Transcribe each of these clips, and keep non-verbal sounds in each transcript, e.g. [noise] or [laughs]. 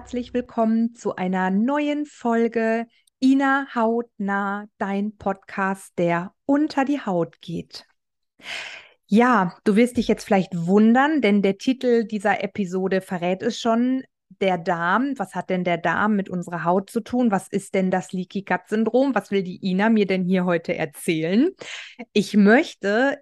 herzlich willkommen zu einer neuen Folge Ina Hautnah, dein Podcast, der unter die Haut geht. Ja, du wirst dich jetzt vielleicht wundern, denn der Titel dieser Episode verrät es schon. Der Darm, was hat denn der Darm mit unserer Haut zu tun? Was ist denn das Leaky Gut Syndrom? Was will die Ina mir denn hier heute erzählen? Ich möchte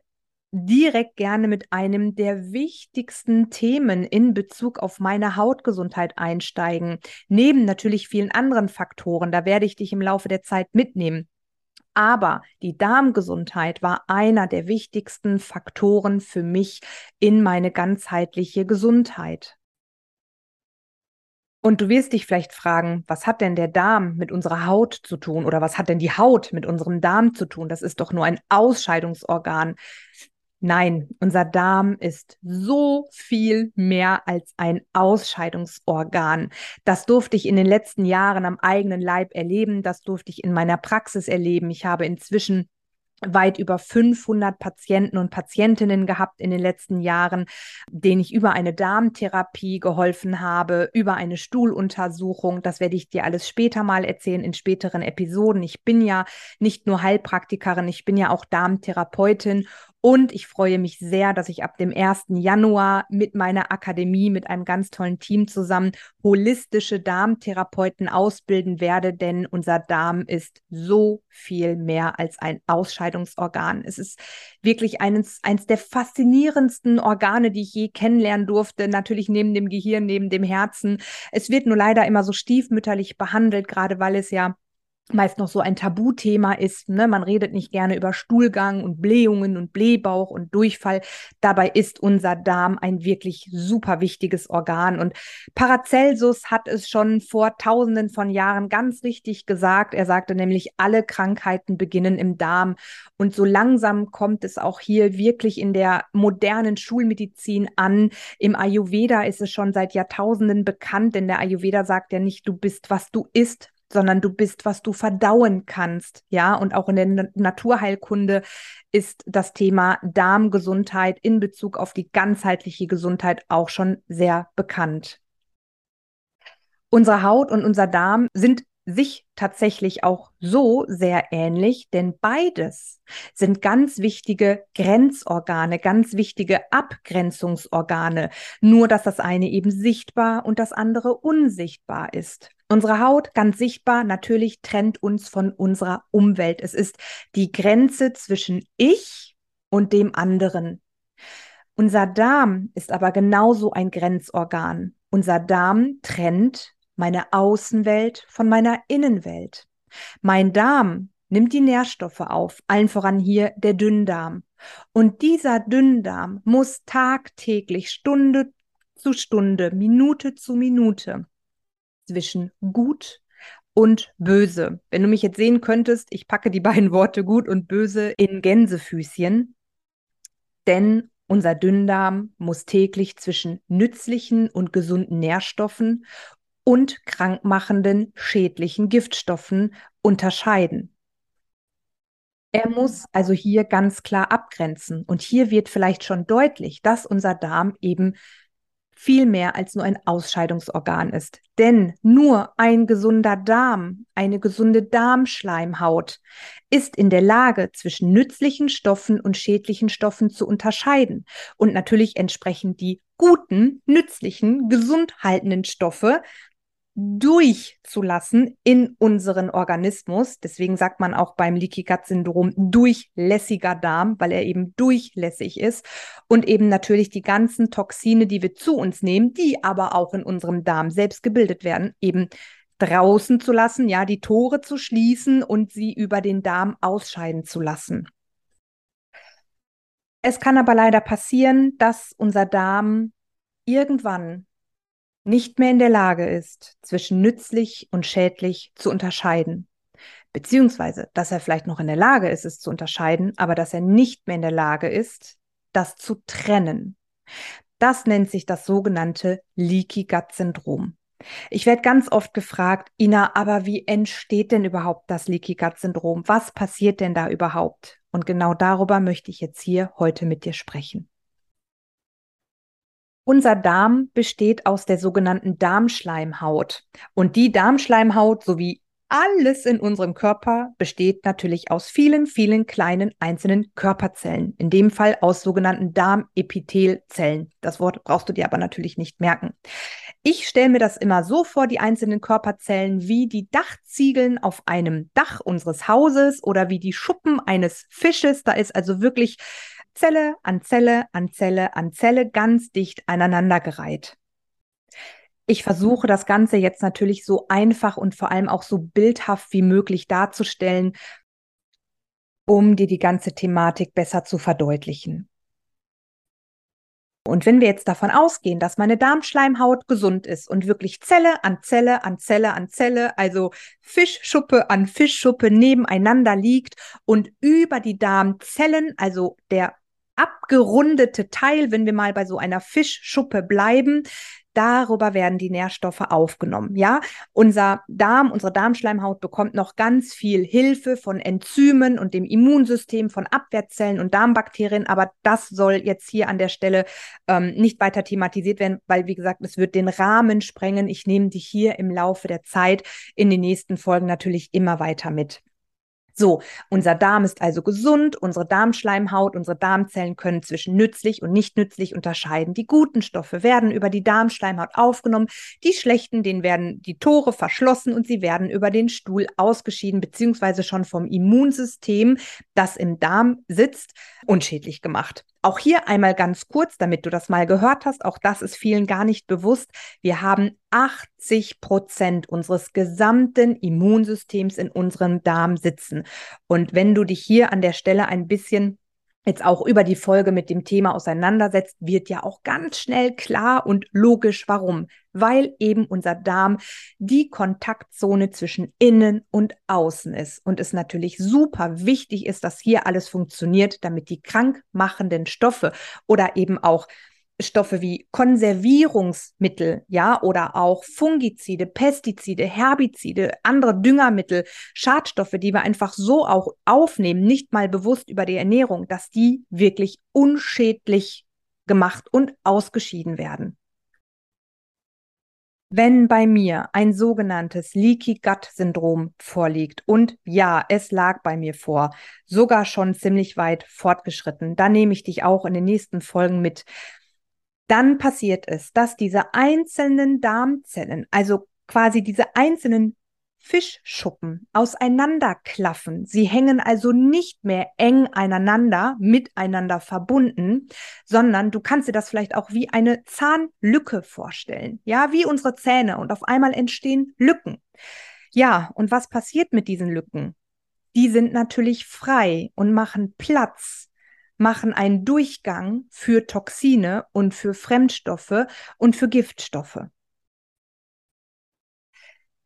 direkt gerne mit einem der wichtigsten Themen in Bezug auf meine Hautgesundheit einsteigen. Neben natürlich vielen anderen Faktoren, da werde ich dich im Laufe der Zeit mitnehmen. Aber die Darmgesundheit war einer der wichtigsten Faktoren für mich in meine ganzheitliche Gesundheit. Und du wirst dich vielleicht fragen, was hat denn der Darm mit unserer Haut zu tun oder was hat denn die Haut mit unserem Darm zu tun? Das ist doch nur ein Ausscheidungsorgan. Nein, unser Darm ist so viel mehr als ein Ausscheidungsorgan. Das durfte ich in den letzten Jahren am eigenen Leib erleben. Das durfte ich in meiner Praxis erleben. Ich habe inzwischen weit über 500 Patienten und Patientinnen gehabt in den letzten Jahren, denen ich über eine Darmtherapie geholfen habe, über eine Stuhluntersuchung. Das werde ich dir alles später mal erzählen in späteren Episoden. Ich bin ja nicht nur Heilpraktikerin, ich bin ja auch Darmtherapeutin und ich freue mich sehr, dass ich ab dem 1. Januar mit meiner Akademie, mit einem ganz tollen Team zusammen holistische Darmtherapeuten ausbilden werde, denn unser Darm ist so viel mehr als ein Ausscheidungsorgan. Es ist wirklich eines, eines der faszinierendsten Organe, die ich je kennenlernen durfte. Natürlich neben dem Gehirn, neben dem Herzen. Es wird nur leider immer so stiefmütterlich behandelt, gerade weil es ja meist noch so ein Tabuthema ist. Ne? Man redet nicht gerne über Stuhlgang und Blähungen und Blähbauch und Durchfall. Dabei ist unser Darm ein wirklich super wichtiges Organ. Und Paracelsus hat es schon vor tausenden von Jahren ganz richtig gesagt. Er sagte nämlich, alle Krankheiten beginnen im Darm. Und so langsam kommt es auch hier wirklich in der modernen Schulmedizin an. Im Ayurveda ist es schon seit Jahrtausenden bekannt, denn der Ayurveda sagt ja nicht, du bist, was du isst, sondern du bist, was du verdauen kannst. Ja, und auch in der Naturheilkunde ist das Thema Darmgesundheit in Bezug auf die ganzheitliche Gesundheit auch schon sehr bekannt. Unsere Haut und unser Darm sind sich tatsächlich auch so sehr ähnlich, denn beides sind ganz wichtige Grenzorgane, ganz wichtige Abgrenzungsorgane, nur dass das eine eben sichtbar und das andere unsichtbar ist. Unsere Haut, ganz sichtbar, natürlich trennt uns von unserer Umwelt. Es ist die Grenze zwischen ich und dem anderen. Unser Darm ist aber genauso ein Grenzorgan. Unser Darm trennt meine Außenwelt von meiner Innenwelt. Mein Darm nimmt die Nährstoffe auf, allen voran hier der Dünndarm. Und dieser Dünndarm muss tagtäglich, Stunde zu Stunde, Minute zu Minute zwischen gut und böse. Wenn du mich jetzt sehen könntest, ich packe die [laughs] beiden Worte gut und böse in Gänsefüßchen, denn unser Dünndarm muss täglich zwischen nützlichen und gesunden Nährstoffen und krankmachenden schädlichen Giftstoffen unterscheiden. Er muss also hier ganz klar abgrenzen. Und hier wird vielleicht schon deutlich, dass unser Darm eben viel mehr als nur ein Ausscheidungsorgan ist. Denn nur ein gesunder Darm, eine gesunde Darmschleimhaut ist in der Lage, zwischen nützlichen Stoffen und schädlichen Stoffen zu unterscheiden und natürlich entsprechend die guten, nützlichen, gesundhaltenden Stoffe durchzulassen in unseren Organismus. Deswegen sagt man auch beim Leaky Gut Syndrom durchlässiger Darm, weil er eben durchlässig ist und eben natürlich die ganzen Toxine, die wir zu uns nehmen, die aber auch in unserem Darm selbst gebildet werden, eben draußen zu lassen, ja, die Tore zu schließen und sie über den Darm ausscheiden zu lassen. Es kann aber leider passieren, dass unser Darm irgendwann nicht mehr in der Lage ist, zwischen nützlich und schädlich zu unterscheiden. Beziehungsweise, dass er vielleicht noch in der Lage ist, es zu unterscheiden, aber dass er nicht mehr in der Lage ist, das zu trennen. Das nennt sich das sogenannte Leaky Gut Syndrom. Ich werde ganz oft gefragt, Ina, aber wie entsteht denn überhaupt das Leaky Gut Syndrom? Was passiert denn da überhaupt? Und genau darüber möchte ich jetzt hier heute mit dir sprechen. Unser Darm besteht aus der sogenannten Darmschleimhaut. Und die Darmschleimhaut sowie alles in unserem Körper besteht natürlich aus vielen, vielen kleinen einzelnen Körperzellen. In dem Fall aus sogenannten Darmepithelzellen. Das Wort brauchst du dir aber natürlich nicht merken. Ich stelle mir das immer so vor, die einzelnen Körperzellen wie die Dachziegeln auf einem Dach unseres Hauses oder wie die Schuppen eines Fisches. Da ist also wirklich Zelle an Zelle an Zelle an Zelle ganz dicht aneinandergereiht. Ich versuche das Ganze jetzt natürlich so einfach und vor allem auch so bildhaft wie möglich darzustellen, um dir die ganze Thematik besser zu verdeutlichen. Und wenn wir jetzt davon ausgehen, dass meine Darmschleimhaut gesund ist und wirklich Zelle an Zelle an Zelle an Zelle, also Fischschuppe an Fischschuppe nebeneinander liegt und über die Darmzellen, also der abgerundete Teil, wenn wir mal bei so einer Fischschuppe bleiben, Darüber werden die Nährstoffe aufgenommen. Ja, unser Darm, unsere Darmschleimhaut bekommt noch ganz viel Hilfe von Enzymen und dem Immunsystem, von Abwehrzellen und Darmbakterien. Aber das soll jetzt hier an der Stelle ähm, nicht weiter thematisiert werden, weil, wie gesagt, es wird den Rahmen sprengen. Ich nehme dich hier im Laufe der Zeit in den nächsten Folgen natürlich immer weiter mit. So, unser Darm ist also gesund, unsere Darmschleimhaut, unsere Darmzellen können zwischen nützlich und nicht nützlich unterscheiden. Die guten Stoffe werden über die Darmschleimhaut aufgenommen, die schlechten, denen werden die Tore verschlossen und sie werden über den Stuhl ausgeschieden, beziehungsweise schon vom Immunsystem, das im Darm sitzt, unschädlich gemacht. Auch hier einmal ganz kurz, damit du das mal gehört hast, auch das ist vielen gar nicht bewusst. Wir haben 80 Prozent unseres gesamten Immunsystems in unserem Darm sitzen. Und wenn du dich hier an der Stelle ein bisschen jetzt auch über die Folge mit dem Thema auseinandersetzt, wird ja auch ganz schnell klar und logisch, warum. Weil eben unser Darm die Kontaktzone zwischen innen und außen ist und es natürlich super wichtig ist, dass hier alles funktioniert, damit die krankmachenden Stoffe oder eben auch Stoffe wie Konservierungsmittel, ja, oder auch Fungizide, Pestizide, Herbizide, andere Düngermittel, Schadstoffe, die wir einfach so auch aufnehmen, nicht mal bewusst über die Ernährung, dass die wirklich unschädlich gemacht und ausgeschieden werden. Wenn bei mir ein sogenanntes Leaky Gut Syndrom vorliegt und ja, es lag bei mir vor, sogar schon ziemlich weit fortgeschritten, dann nehme ich dich auch in den nächsten Folgen mit dann passiert es, dass diese einzelnen Darmzellen, also quasi diese einzelnen Fischschuppen auseinanderklaffen. Sie hängen also nicht mehr eng aneinander, miteinander verbunden, sondern du kannst dir das vielleicht auch wie eine Zahnlücke vorstellen. Ja, wie unsere Zähne und auf einmal entstehen Lücken. Ja, und was passiert mit diesen Lücken? Die sind natürlich frei und machen Platz machen einen Durchgang für Toxine und für Fremdstoffe und für Giftstoffe.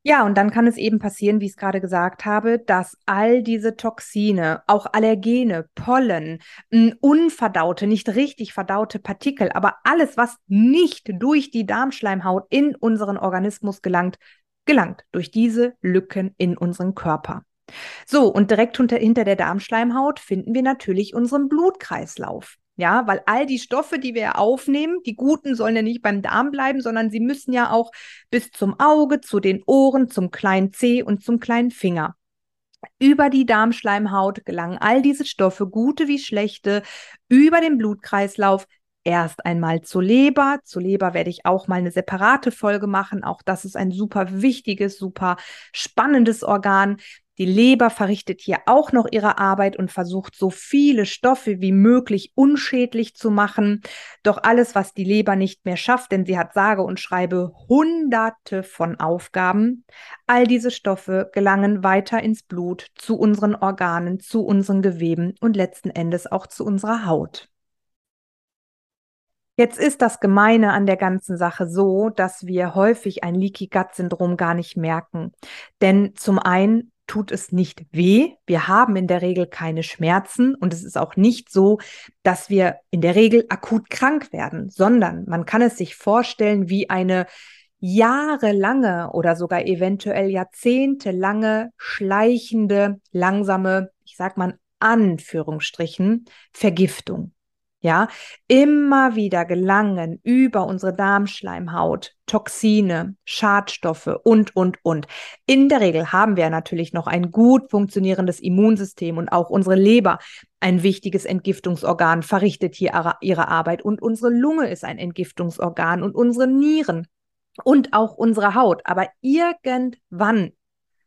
Ja, und dann kann es eben passieren, wie ich es gerade gesagt habe, dass all diese Toxine, auch Allergene, Pollen, unverdaute, nicht richtig verdaute Partikel, aber alles, was nicht durch die Darmschleimhaut in unseren Organismus gelangt, gelangt durch diese Lücken in unseren Körper. So, und direkt unter, hinter der Darmschleimhaut finden wir natürlich unseren Blutkreislauf. Ja, weil all die Stoffe, die wir aufnehmen, die guten sollen ja nicht beim Darm bleiben, sondern sie müssen ja auch bis zum Auge, zu den Ohren, zum kleinen Zeh und zum kleinen Finger. Über die Darmschleimhaut gelangen all diese Stoffe, gute wie schlechte, über den Blutkreislauf erst einmal zur Leber. Zur Leber werde ich auch mal eine separate Folge machen. Auch das ist ein super wichtiges, super spannendes Organ. Die Leber verrichtet hier auch noch ihre Arbeit und versucht so viele Stoffe wie möglich unschädlich zu machen. Doch alles, was die Leber nicht mehr schafft, denn sie hat sage und schreibe hunderte von Aufgaben, all diese Stoffe gelangen weiter ins Blut, zu unseren Organen, zu unseren Geweben und letzten Endes auch zu unserer Haut. Jetzt ist das Gemeine an der ganzen Sache so, dass wir häufig ein Leaky Gut Syndrom gar nicht merken. Denn zum einen tut es nicht weh. Wir haben in der Regel keine Schmerzen und es ist auch nicht so, dass wir in der Regel akut krank werden, sondern man kann es sich vorstellen wie eine jahrelange oder sogar eventuell jahrzehntelange schleichende, langsame, ich sag mal Anführungsstrichen, Vergiftung. Ja, immer wieder gelangen über unsere Darmschleimhaut Toxine, Schadstoffe und, und, und. In der Regel haben wir natürlich noch ein gut funktionierendes Immunsystem und auch unsere Leber, ein wichtiges Entgiftungsorgan, verrichtet hier ihre Arbeit und unsere Lunge ist ein Entgiftungsorgan und unsere Nieren und auch unsere Haut. Aber irgendwann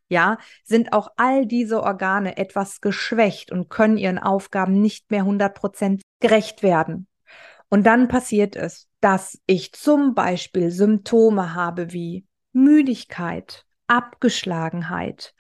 ja, sind auch all diese Organe etwas geschwächt und können ihren Aufgaben nicht mehr 100% gerecht werden. Und dann passiert es, dass ich zum Beispiel Symptome habe wie Müdigkeit, Abgeschlagenheit,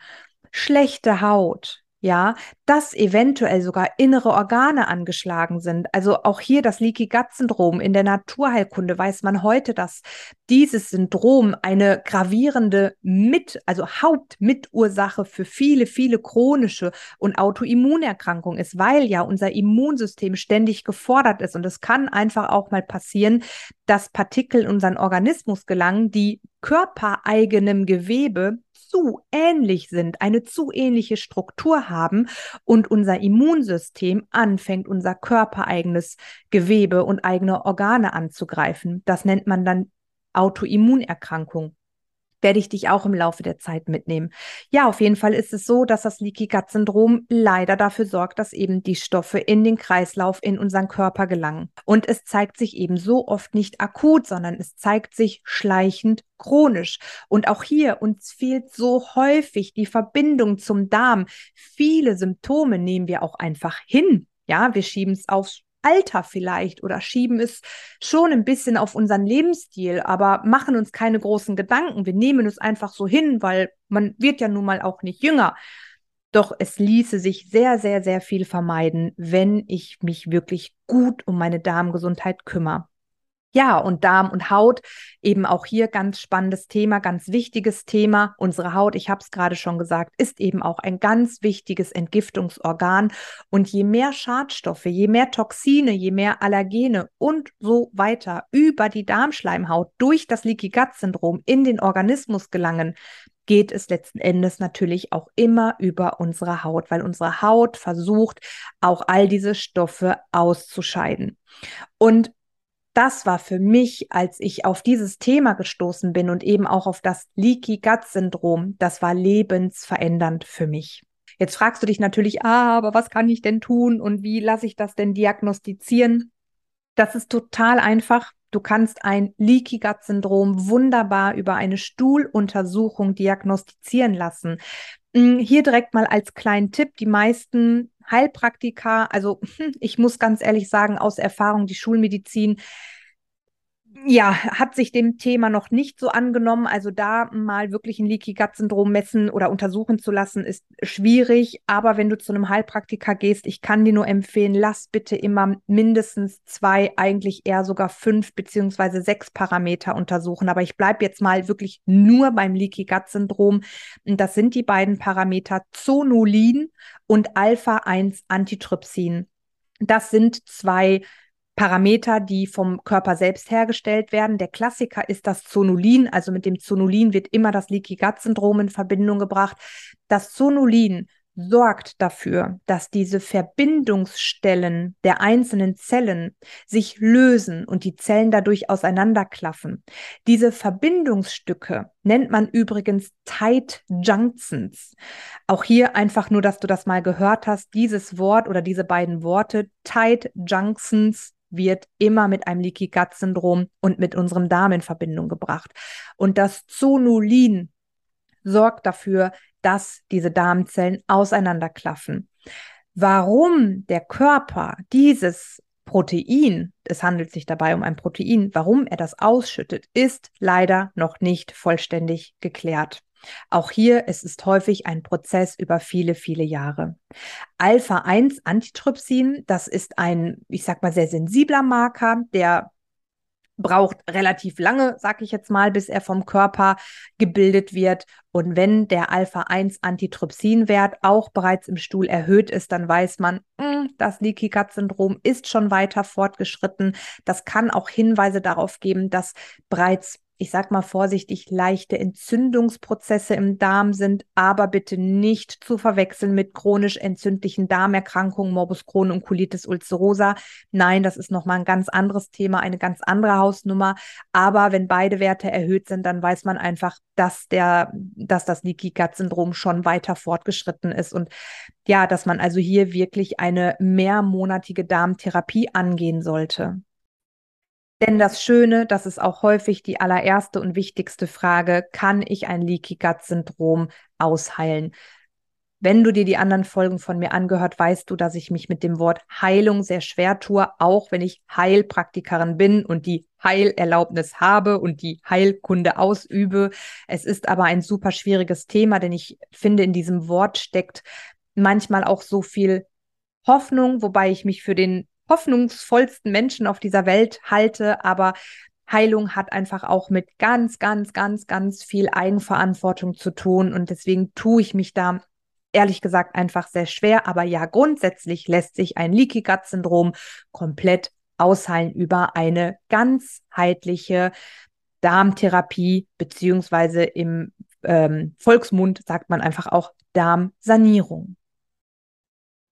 schlechte Haut, ja, dass eventuell sogar innere Organe angeschlagen sind. Also auch hier das Leaky Gut Syndrom. In der Naturheilkunde weiß man heute, dass dieses Syndrom eine gravierende Mit, also Hauptmitursache für viele, viele chronische und Autoimmunerkrankungen ist, weil ja unser Immunsystem ständig gefordert ist. Und es kann einfach auch mal passieren, dass Partikel in unseren Organismus gelangen, die körpereigenem Gewebe zu ähnlich sind, eine zu ähnliche Struktur haben und unser Immunsystem anfängt, unser körpereigenes Gewebe und eigene Organe anzugreifen. Das nennt man dann Autoimmunerkrankung werde ich dich auch im Laufe der Zeit mitnehmen. Ja, auf jeden Fall ist es so, dass das Leaky Gut Syndrom leider dafür sorgt, dass eben die Stoffe in den Kreislauf in unseren Körper gelangen. Und es zeigt sich eben so oft nicht akut, sondern es zeigt sich schleichend chronisch. Und auch hier uns fehlt so häufig die Verbindung zum Darm. Viele Symptome nehmen wir auch einfach hin. Ja, wir schieben es aufs Alter vielleicht oder schieben es schon ein bisschen auf unseren Lebensstil, aber machen uns keine großen Gedanken. Wir nehmen es einfach so hin, weil man wird ja nun mal auch nicht jünger. Doch es ließe sich sehr, sehr, sehr viel vermeiden, wenn ich mich wirklich gut um meine Darmgesundheit kümmere. Ja, und Darm und Haut, eben auch hier ganz spannendes Thema, ganz wichtiges Thema. Unsere Haut, ich habe es gerade schon gesagt, ist eben auch ein ganz wichtiges Entgiftungsorgan. Und je mehr Schadstoffe, je mehr Toxine, je mehr Allergene und so weiter über die Darmschleimhaut durch das Leaky Gut Syndrom in den Organismus gelangen, geht es letzten Endes natürlich auch immer über unsere Haut, weil unsere Haut versucht, auch all diese Stoffe auszuscheiden. Und das war für mich, als ich auf dieses Thema gestoßen bin und eben auch auf das Leaky Gut Syndrom, das war lebensverändernd für mich. Jetzt fragst du dich natürlich, ah, aber was kann ich denn tun und wie lasse ich das denn diagnostizieren? Das ist total einfach. Du kannst ein Leaky Gut Syndrom wunderbar über eine Stuhluntersuchung diagnostizieren lassen. Hm, hier direkt mal als kleinen Tipp, die meisten Heilpraktiker, also ich muss ganz ehrlich sagen, aus Erfahrung, die Schulmedizin ja, hat sich dem Thema noch nicht so angenommen. Also da mal wirklich ein Leaky Gut Syndrom messen oder untersuchen zu lassen, ist schwierig. Aber wenn du zu einem Heilpraktiker gehst, ich kann dir nur empfehlen, lass bitte immer mindestens zwei, eigentlich eher sogar fünf beziehungsweise sechs Parameter untersuchen. Aber ich bleibe jetzt mal wirklich nur beim Leaky Gut Syndrom. Das sind die beiden Parameter Zonulin und Alpha-1 Antitrypsin. Das sind zwei Parameter, die vom Körper selbst hergestellt werden. Der Klassiker ist das Zonulin. Also mit dem Zonulin wird immer das Leaky Gut Syndrom in Verbindung gebracht. Das Zonulin sorgt dafür, dass diese Verbindungsstellen der einzelnen Zellen sich lösen und die Zellen dadurch auseinanderklaffen. Diese Verbindungsstücke nennt man übrigens Tight Junctions. Auch hier einfach nur, dass du das mal gehört hast, dieses Wort oder diese beiden Worte Tight Junctions wird immer mit einem Leaky Gut Syndrom und mit unserem Darm in Verbindung gebracht. Und das Zonulin sorgt dafür, dass diese Darmzellen auseinanderklaffen. Warum der Körper dieses Protein, es handelt sich dabei um ein Protein, warum er das ausschüttet, ist leider noch nicht vollständig geklärt. Auch hier es ist häufig ein Prozess über viele, viele Jahre. Alpha-1-Antitrypsin, das ist ein, ich sag mal, sehr sensibler Marker, der braucht relativ lange, sag ich jetzt mal, bis er vom Körper gebildet wird. Und wenn der Alpha-1-Antitrypsin-Wert auch bereits im Stuhl erhöht ist, dann weiß man, mh, hm, das Leaky Gut Syndrom ist schon weiter fortgeschritten. Das kann auch Hinweise darauf geben, dass bereits ich sag mal vorsichtig, leichte Entzündungsprozesse im Darm sind, aber bitte nicht zu verwechseln mit chronisch entzündlichen Darmerkrankungen, Morbus Crohn und Colitis ulcerosa. Nein, das ist nochmal ein ganz anderes Thema, eine ganz andere Hausnummer. Aber wenn beide Werte erhöht sind, dann weiß man einfach, dass der, dass das Leaky Gut Syndrom schon weiter fortgeschritten ist und ja, dass man also hier wirklich eine mehrmonatige Darmtherapie angehen sollte. Denn das Schöne, das ist auch häufig die allererste und wichtigste Frage, kann ich ein Leaky Gut Syndrom ausheilen? Wenn du dir die anderen Folgen von mir angehört, weißt du, dass ich mich mit dem Wort Heilung sehr schwer tue, auch wenn ich Heilpraktikerin bin und die Heilerlaubnis habe und die Heilkunde ausübe. Es ist aber ein super schwieriges Thema, denn ich finde, in diesem Wort steckt manchmal auch so viel Hoffnung, wobei ich mich für den hoffnungsvollsten Menschen auf dieser Welt halte, aber Heilung hat einfach auch mit ganz, ganz, ganz, ganz viel Eigenverantwortung zu tun und deswegen tue ich mich da ehrlich gesagt einfach sehr schwer. Aber ja, grundsätzlich lässt sich ein Leaky Gut Syndrom komplett ausheilen über eine ganzheitliche Darmtherapie, beziehungsweise im ähm, Volksmund sagt man einfach auch Darmsanierung.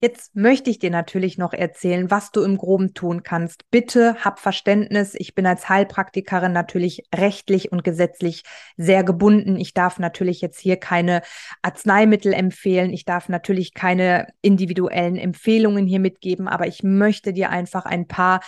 Jetzt möchte ich dir natürlich noch erzählen, was du im Groben tun kannst. Bitte hab Verständnis. Ich bin als Heilpraktikerin natürlich rechtlich und gesetzlich sehr gebunden. Ich darf natürlich jetzt hier keine Arzneimittel empfehlen. Ich darf natürlich keine individuellen Empfehlungen hier mitgeben, aber ich möchte dir einfach ein paar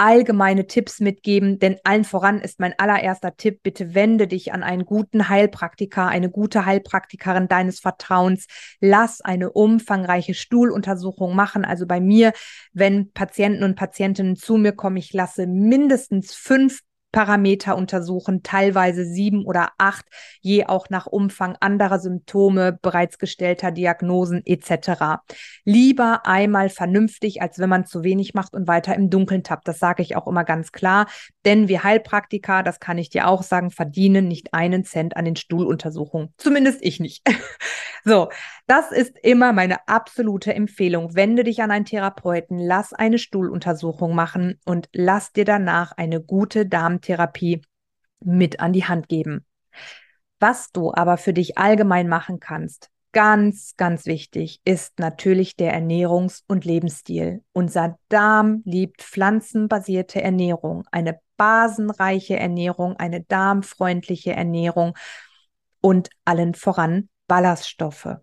allgemeine Tipps mitgeben, denn allen voran ist mein allererster Tipp, bitte wende dich an einen guten Heilpraktiker, eine gute Heilpraktikerin deines Vertrauens. Lass eine umfangreiche Stuhluntersuchung machen. Also bei mir, wenn Patienten und Patientinnen zu mir kommen, ich lasse mindestens fünf Parameter untersuchen, teilweise sieben oder acht, je auch nach Umfang anderer Symptome, bereits gestellter Diagnosen etc. Lieber einmal vernünftig, als wenn man zu wenig macht und weiter im Dunkeln tappt. Das sage ich auch immer ganz klar, denn wir Heilpraktiker, das kann ich dir auch sagen, verdienen nicht einen Cent an den Stuhluntersuchungen. Zumindest ich nicht. [laughs] so, das ist immer meine absolute Empfehlung. Wende dich an einen Therapeuten, lass eine Stuhluntersuchung machen und lass dir danach eine gute Darmtherapie mit an die Hand geben. Was du aber für dich allgemein machen kannst, ganz, ganz wichtig, ist natürlich der Ernährungs- und Lebensstil. Unser Darm liebt pflanzenbasierte Ernährung, eine basenreiche Ernährung, eine darmfreundliche Ernährung und allen voran Ballaststoffe.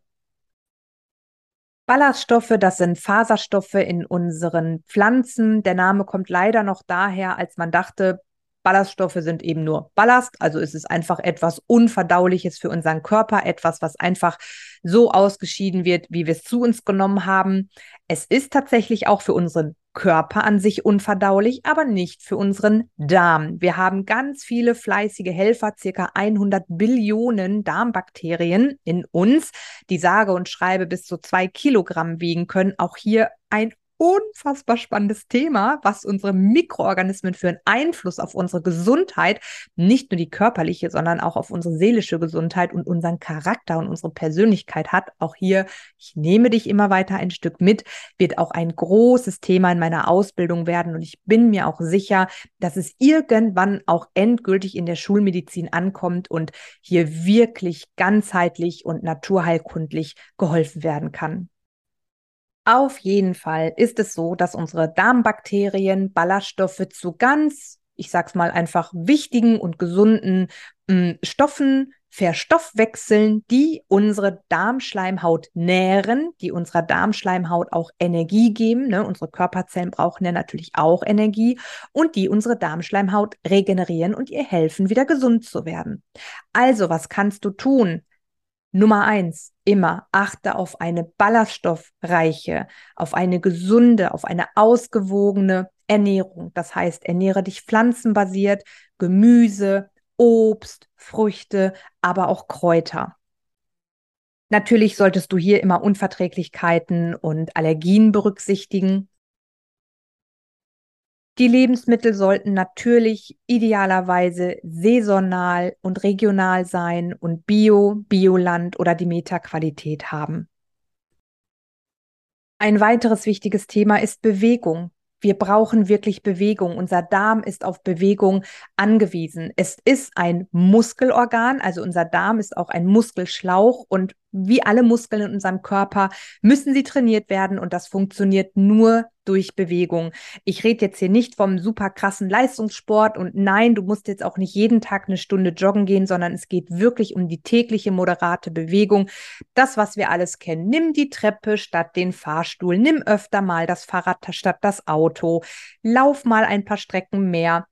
Ballaststoffe, das sind Faserstoffe in unseren Pflanzen. Der Name kommt leider noch daher, als man dachte, Ballaststoffe sind eben nur Ballast, also ist es einfach etwas Unverdauliches für unseren Körper, etwas, was einfach so ausgeschieden wird, wie wir es zu uns genommen haben. Es ist tatsächlich auch für unseren Körper an sich unverdaulich, aber nicht für unseren Darm. Wir haben ganz viele fleißige Helfer, circa 100 Billionen Darmbakterien in uns, die sage und schreibe bis zu zwei Kilogramm wiegen können. Auch hier ein unfassbar spannendes Thema, was unsere Mikroorganismen für einen Einfluss auf unsere Gesundheit, nicht nur die körperliche, sondern auch auf unsere seelische Gesundheit und unseren Charakter und unsere Persönlichkeit hat. Auch hier, ich nehme dich immer weiter ein Stück mit, wird auch ein großes Thema in meiner Ausbildung werden. Und ich bin mir auch sicher, dass es irgendwann auch endgültig in der Schulmedizin ankommt und hier wirklich ganzheitlich und naturheilkundlich geholfen werden kann. Auf jeden Fall ist es so, dass unsere Darmbakterien Ballaststoffe zu ganz, ich sag's mal einfach, wichtigen und gesunden mh, hm, Stoffen verstoffwechseln, die unsere Darmschleimhaut nähren, die unserer Darmschleimhaut auch Energie geben. Ne? Unsere Körperzellen brauchen ja natürlich auch Energie und die unsere Darmschleimhaut regenerieren und ihr helfen, wieder gesund zu werden. Also, was kannst du tun? Nummer eins, immer achte auf eine ballaststoffreiche, auf eine gesunde, auf eine ausgewogene Ernährung. Das heißt, ernähre dich pflanzenbasiert, Gemüse, Obst, Früchte, aber auch Kräuter. Natürlich solltest du hier immer Unverträglichkeiten und Allergien berücksichtigen. Die Lebensmittel sollten natürlich idealerweise saisonal und regional sein und Bio, Bioland oder Demeter-Qualität haben. Ein weiteres wichtiges Thema ist Bewegung. Wir brauchen wirklich Bewegung. Unser Darm ist auf Bewegung angewiesen. Es ist ein Muskelorgan, also unser Darm ist auch ein Muskelschlauch und wie alle Muskeln in unserem Körper müssen sie trainiert werden und das funktioniert nur durch Bewegung. Ich rede jetzt hier nicht vom super krassen Leistungssport und nein, du musst jetzt auch nicht jeden Tag eine Stunde joggen gehen, sondern es geht wirklich um die tägliche moderate Bewegung. Das, was wir alles kennen. Nimm die Treppe statt den Fahrstuhl, nimm öfter mal das Fahrrad statt das Auto, lauf mal ein paar Strecken mehr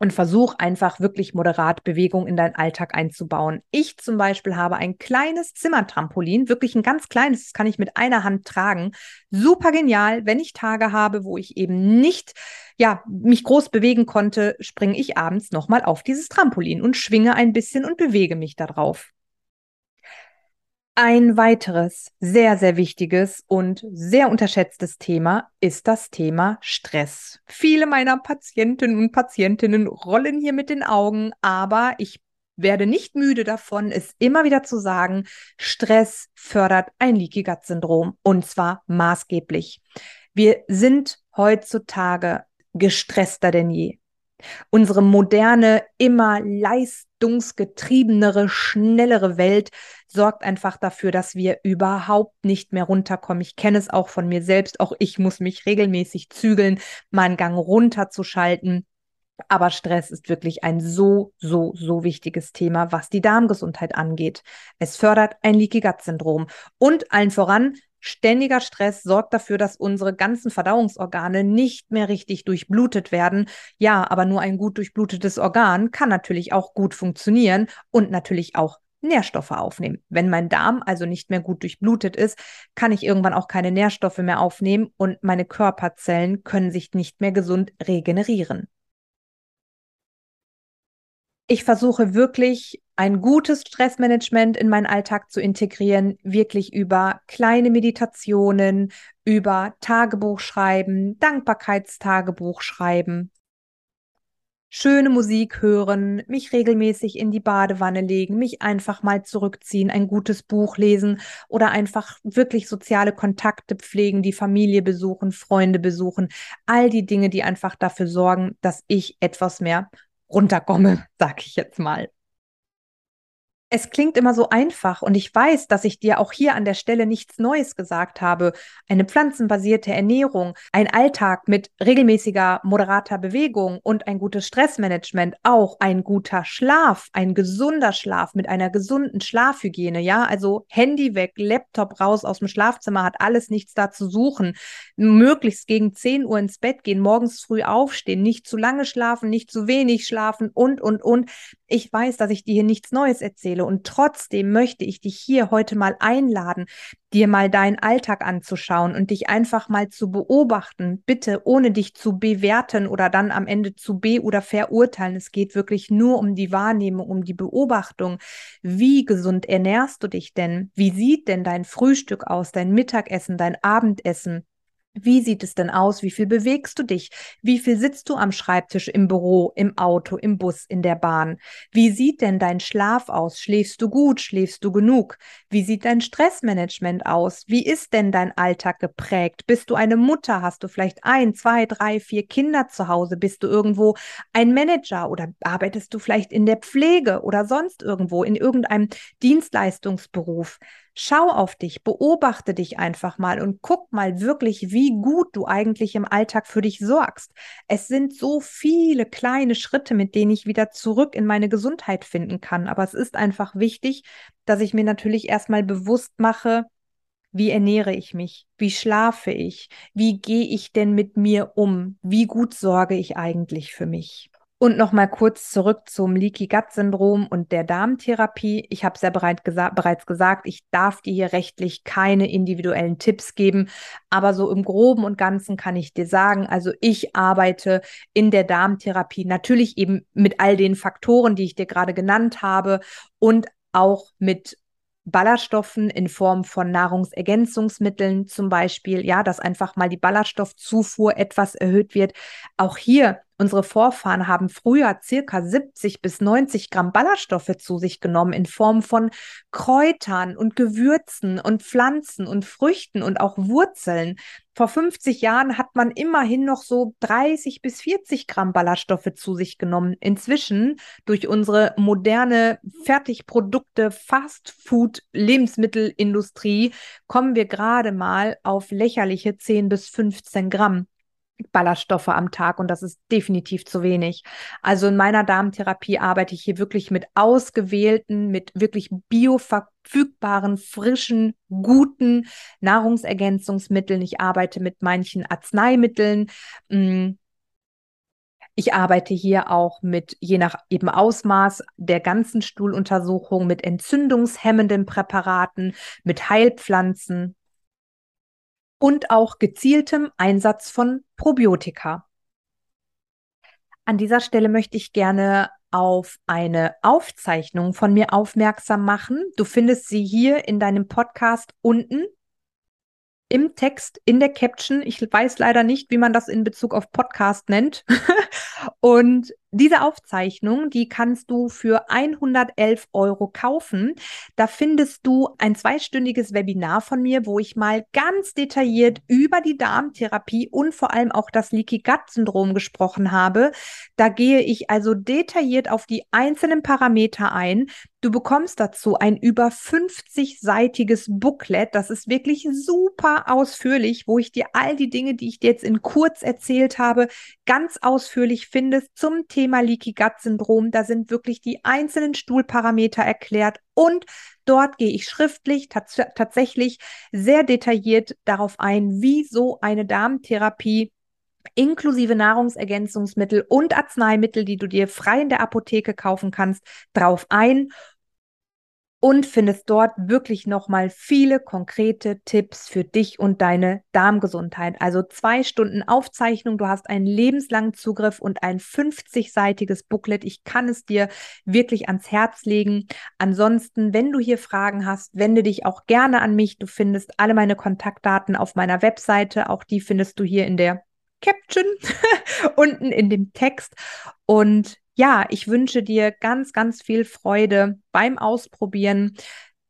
und versuch einfach wirklich moderat Bewegung in deinen Alltag einzubauen. Ich zum Beispiel habe ein kleines Zimmertrampolin, wirklich ein ganz kleines, das kann ich mit einer Hand tragen. Super genial, wenn ich Tage habe, wo ich eben nicht ja, mich groß bewegen konnte, springe ich abends nochmal auf dieses Trampolin und schwinge ein bisschen und bewege mich darauf. Ein weiteres sehr, sehr wichtiges und sehr unterschätztes Thema ist das Thema Stress. Viele meiner Patientinnen und Patientinnen rollen hier mit den Augen, aber ich werde nicht müde davon, es immer wieder zu sagen, Stress fördert ein Leaky Gut Syndrom und zwar maßgeblich. Wir sind heutzutage gestresster denn je. Unsere moderne, immer leistungsgetriebenere, schnellere Welt sorgt einfach dafür, dass wir überhaupt nicht mehr runterkommen. Ich kenne es auch von mir selbst. Auch ich muss mich regelmäßig zügeln, meinen Gang runterzuschalten. Aber Stress ist wirklich ein so, so, so wichtiges Thema, was die Darmgesundheit angeht. Es fördert ein Leaky Gut Syndrom und allen voran Ständiger Stress sorgt dafür, dass unsere ganzen Verdauungsorgane nicht mehr richtig durchblutet werden. Ja, aber nur ein gut durchblutetes Organ kann natürlich auch gut funktionieren und natürlich auch Nährstoffe aufnehmen. Wenn mein Darm also nicht mehr gut durchblutet ist, kann ich irgendwann auch keine Nährstoffe mehr aufnehmen und meine Körperzellen können sich nicht mehr gesund regenerieren. Ich versuche wirklich ein gutes Stressmanagement in meinen Alltag zu integrieren, wirklich über kleine Meditationen, über Tagebuch schreiben, Dankbarkeitstagebuch schreiben, schöne Musik hören, mich regelmäßig in die Badewanne legen, mich einfach mal zurückziehen, ein gutes Buch lesen oder einfach wirklich soziale Kontakte pflegen, die Familie besuchen, Freunde besuchen, all die Dinge, die einfach dafür sorgen, dass ich etwas mehr runterkomme, [laughs] sag ich jetzt mal es klingt immer so einfach und ich weiß, dass ich dir auch hier an der Stelle nichts Neues gesagt habe. Eine pflanzenbasierte Ernährung, ein Alltag mit regelmäßiger, moderater Bewegung und ein gutes Stressmanagement, auch ein guter Schlaf, ein gesunder Schlaf mit einer gesunden Schlafhygiene, ja, also Handy weg, Laptop raus aus dem Schlafzimmer, hat alles nichts da zu suchen. Möglichst gegen 10 Uhr ins Bett gehen, morgens früh aufstehen, nicht zu lange schlafen, nicht zu wenig schlafen und, und, und. Ich weiß, dass ich dir hier nichts Neues erzähle und trotzdem möchte ich dich hier heute mal einladen, dir mal deinen Alltag anzuschauen und dich einfach mal zu beobachten, bitte ohne dich zu bewerten oder dann am Ende zu be- oder verurteilen. Es geht wirklich nur um die Wahrnehmung, um die Beobachtung. Wie gesund ernährst du dich denn? Wie sieht denn dein Frühstück aus, dein Mittagessen, dein Abendessen? Wie sieht es denn aus? Wie viel bewegst du dich? Wie viel sitzt du am Schreibtisch, im Büro, im Auto, im Bus, in der Bahn? Wie sieht denn dein Schlaf aus? Schläfst du gut? Schläfst du genug? Wie sieht dein Stressmanagement aus? Wie ist denn dein Alltag geprägt? Bist du eine Mutter? Hast du vielleicht ein, zwei, drei, vier Kinder zu Hause? Bist du irgendwo ein Manager oder arbeitest du vielleicht in der Pflege oder sonst irgendwo in irgendeinem Dienstleistungsberuf? Schau auf dich, beobachte dich einfach mal und guck mal wirklich, wie gut du eigentlich im Alltag für dich sorgst. Es sind so viele kleine Schritte, mit denen ich wieder zurück in meine Gesundheit finden kann. Aber es ist einfach wichtig, dass ich mir natürlich erstmal bewusst mache, wie ernähre ich mich? Wie schlafe ich? Wie gehe ich denn mit mir um? Wie gut sorge ich eigentlich für mich? Und nochmal kurz zurück zum Leaky Gut Syndrom und der Darmtherapie. Ich habe es ja bereit gesa bereits gesagt, ich darf dir hier rechtlich keine individuellen Tipps geben, aber so im groben und ganzen kann ich dir sagen, also ich arbeite in der Darmtherapie natürlich eben mit all den Faktoren, die ich dir gerade genannt habe und auch mit Ballaststoffen in Form von Nahrungsergänzungsmitteln zum Beispiel, ja, dass einfach mal die Ballaststoffzufuhr etwas erhöht wird. Auch hier Unsere Vorfahren haben früher circa 70 bis 90 Gramm Ballaststoffe zu sich genommen in Form von Kräutern und Gewürzen und Pflanzen und Früchten und auch Wurzeln. Vor 50 Jahren hat man immerhin noch so 30 bis 40 Gramm Ballaststoffe zu sich genommen. Inzwischen durch unsere moderne Fertigprodukte, Fastfood, Lebensmittelindustrie kommen wir gerade mal auf lächerliche 10 bis 15 Gramm. Ballaststoffe am Tag und das ist definitiv zu wenig. Also in meiner Darmtherapie arbeite ich hier wirklich mit ausgewählten, mit wirklich bioverfügbaren, frischen, guten Nahrungsergänzungsmitteln. Ich arbeite mit manchen Arzneimitteln. Mm. Ich arbeite hier auch mit, je nach eben Ausmaß der ganzen Stuhluntersuchung, mit entzündungshemmenden Präparaten, mit Heilpflanzen, und auch gezieltem Einsatz von Probiotika. An dieser Stelle möchte ich gerne auf eine Aufzeichnung von mir aufmerksam machen. Du findest sie hier in deinem Podcast unten im Text, in der Caption. Ich weiß leider nicht, wie man das in Bezug auf Podcast nennt. [laughs] und diese Aufzeichnung, die kannst du für 111 Euro kaufen. Da findest du ein zweistündiges Webinar von mir, wo ich mal ganz detailliert über die Darmtherapie und vor allem auch das Leaky Gut Syndrom gesprochen habe. Da gehe ich also detailliert auf die einzelnen Parameter ein. Du bekommst dazu ein über 50-seitiges Booklet. Das ist wirklich super ausführlich, wo ich dir all die Dinge, die ich dir jetzt in kurz erzählt habe, ganz ausführlich findest zum Thema Thema Leaky Gut Syndrom. Da sind wirklich die einzelnen Stuhlparameter erklärt und dort gehe ich schriftlich tats tatsächlich sehr detailliert darauf ein, wie so eine Darmtherapie inklusive Nahrungsergänzungsmittel und Arzneimittel, die du dir frei in der Apotheke kaufen kannst, drauf ein und findest dort wirklich nochmal viele konkrete Tipps für dich und deine Darmgesundheit. Also zwei Stunden Aufzeichnung, du hast einen lebenslangen Zugriff und ein 50-seitiges Booklet. Ich kann es dir wirklich ans Herz legen. Ansonsten, wenn du hier Fragen hast, wende dich auch gerne an mich. Du findest alle meine Kontaktdaten auf meiner Webseite. Auch die findest du hier in der Caption [laughs] unten in dem Text. Und ja, ich wünsche dir ganz, ganz viel Freude beim Ausprobieren.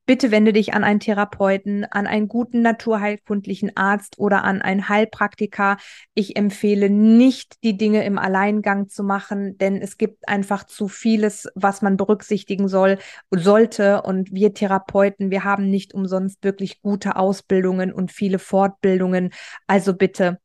Bitte wende dich an einen Therapeuten, an einen guten naturheilkundlichen Arzt oder an einen Heilpraktiker. Ich empfehle nicht, die Dinge im Alleingang zu machen, denn es gibt einfach zu vieles, was man berücksichtigen soll, sollte. Und wir Therapeuten, wir haben nicht umsonst wirklich gute Ausbildungen und viele Fortbildungen. Also bitte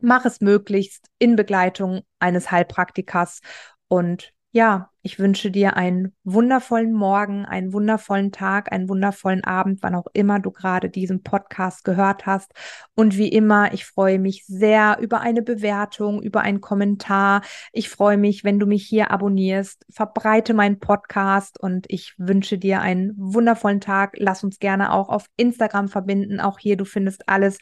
mach es möglichst in Begleitung eines Heilpraktikers und ja, ich wünsche dir einen wundervollen Morgen, einen wundervollen Tag, einen wundervollen Abend, wann auch immer du gerade diesen Podcast gehört hast. Und wie immer, ich freue mich sehr über eine Bewertung, über einen Kommentar. Ich freue mich, wenn du mich hier abonnierst. Verbreite meinen Podcast und ich wünsche dir einen wundervollen Tag. Lass uns gerne auch auf Instagram verbinden. Auch hier, du findest alles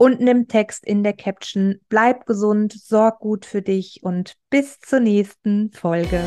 unten im Text in der Caption. Bleib gesund, sorg gut für dich und bis zur nächsten Folge.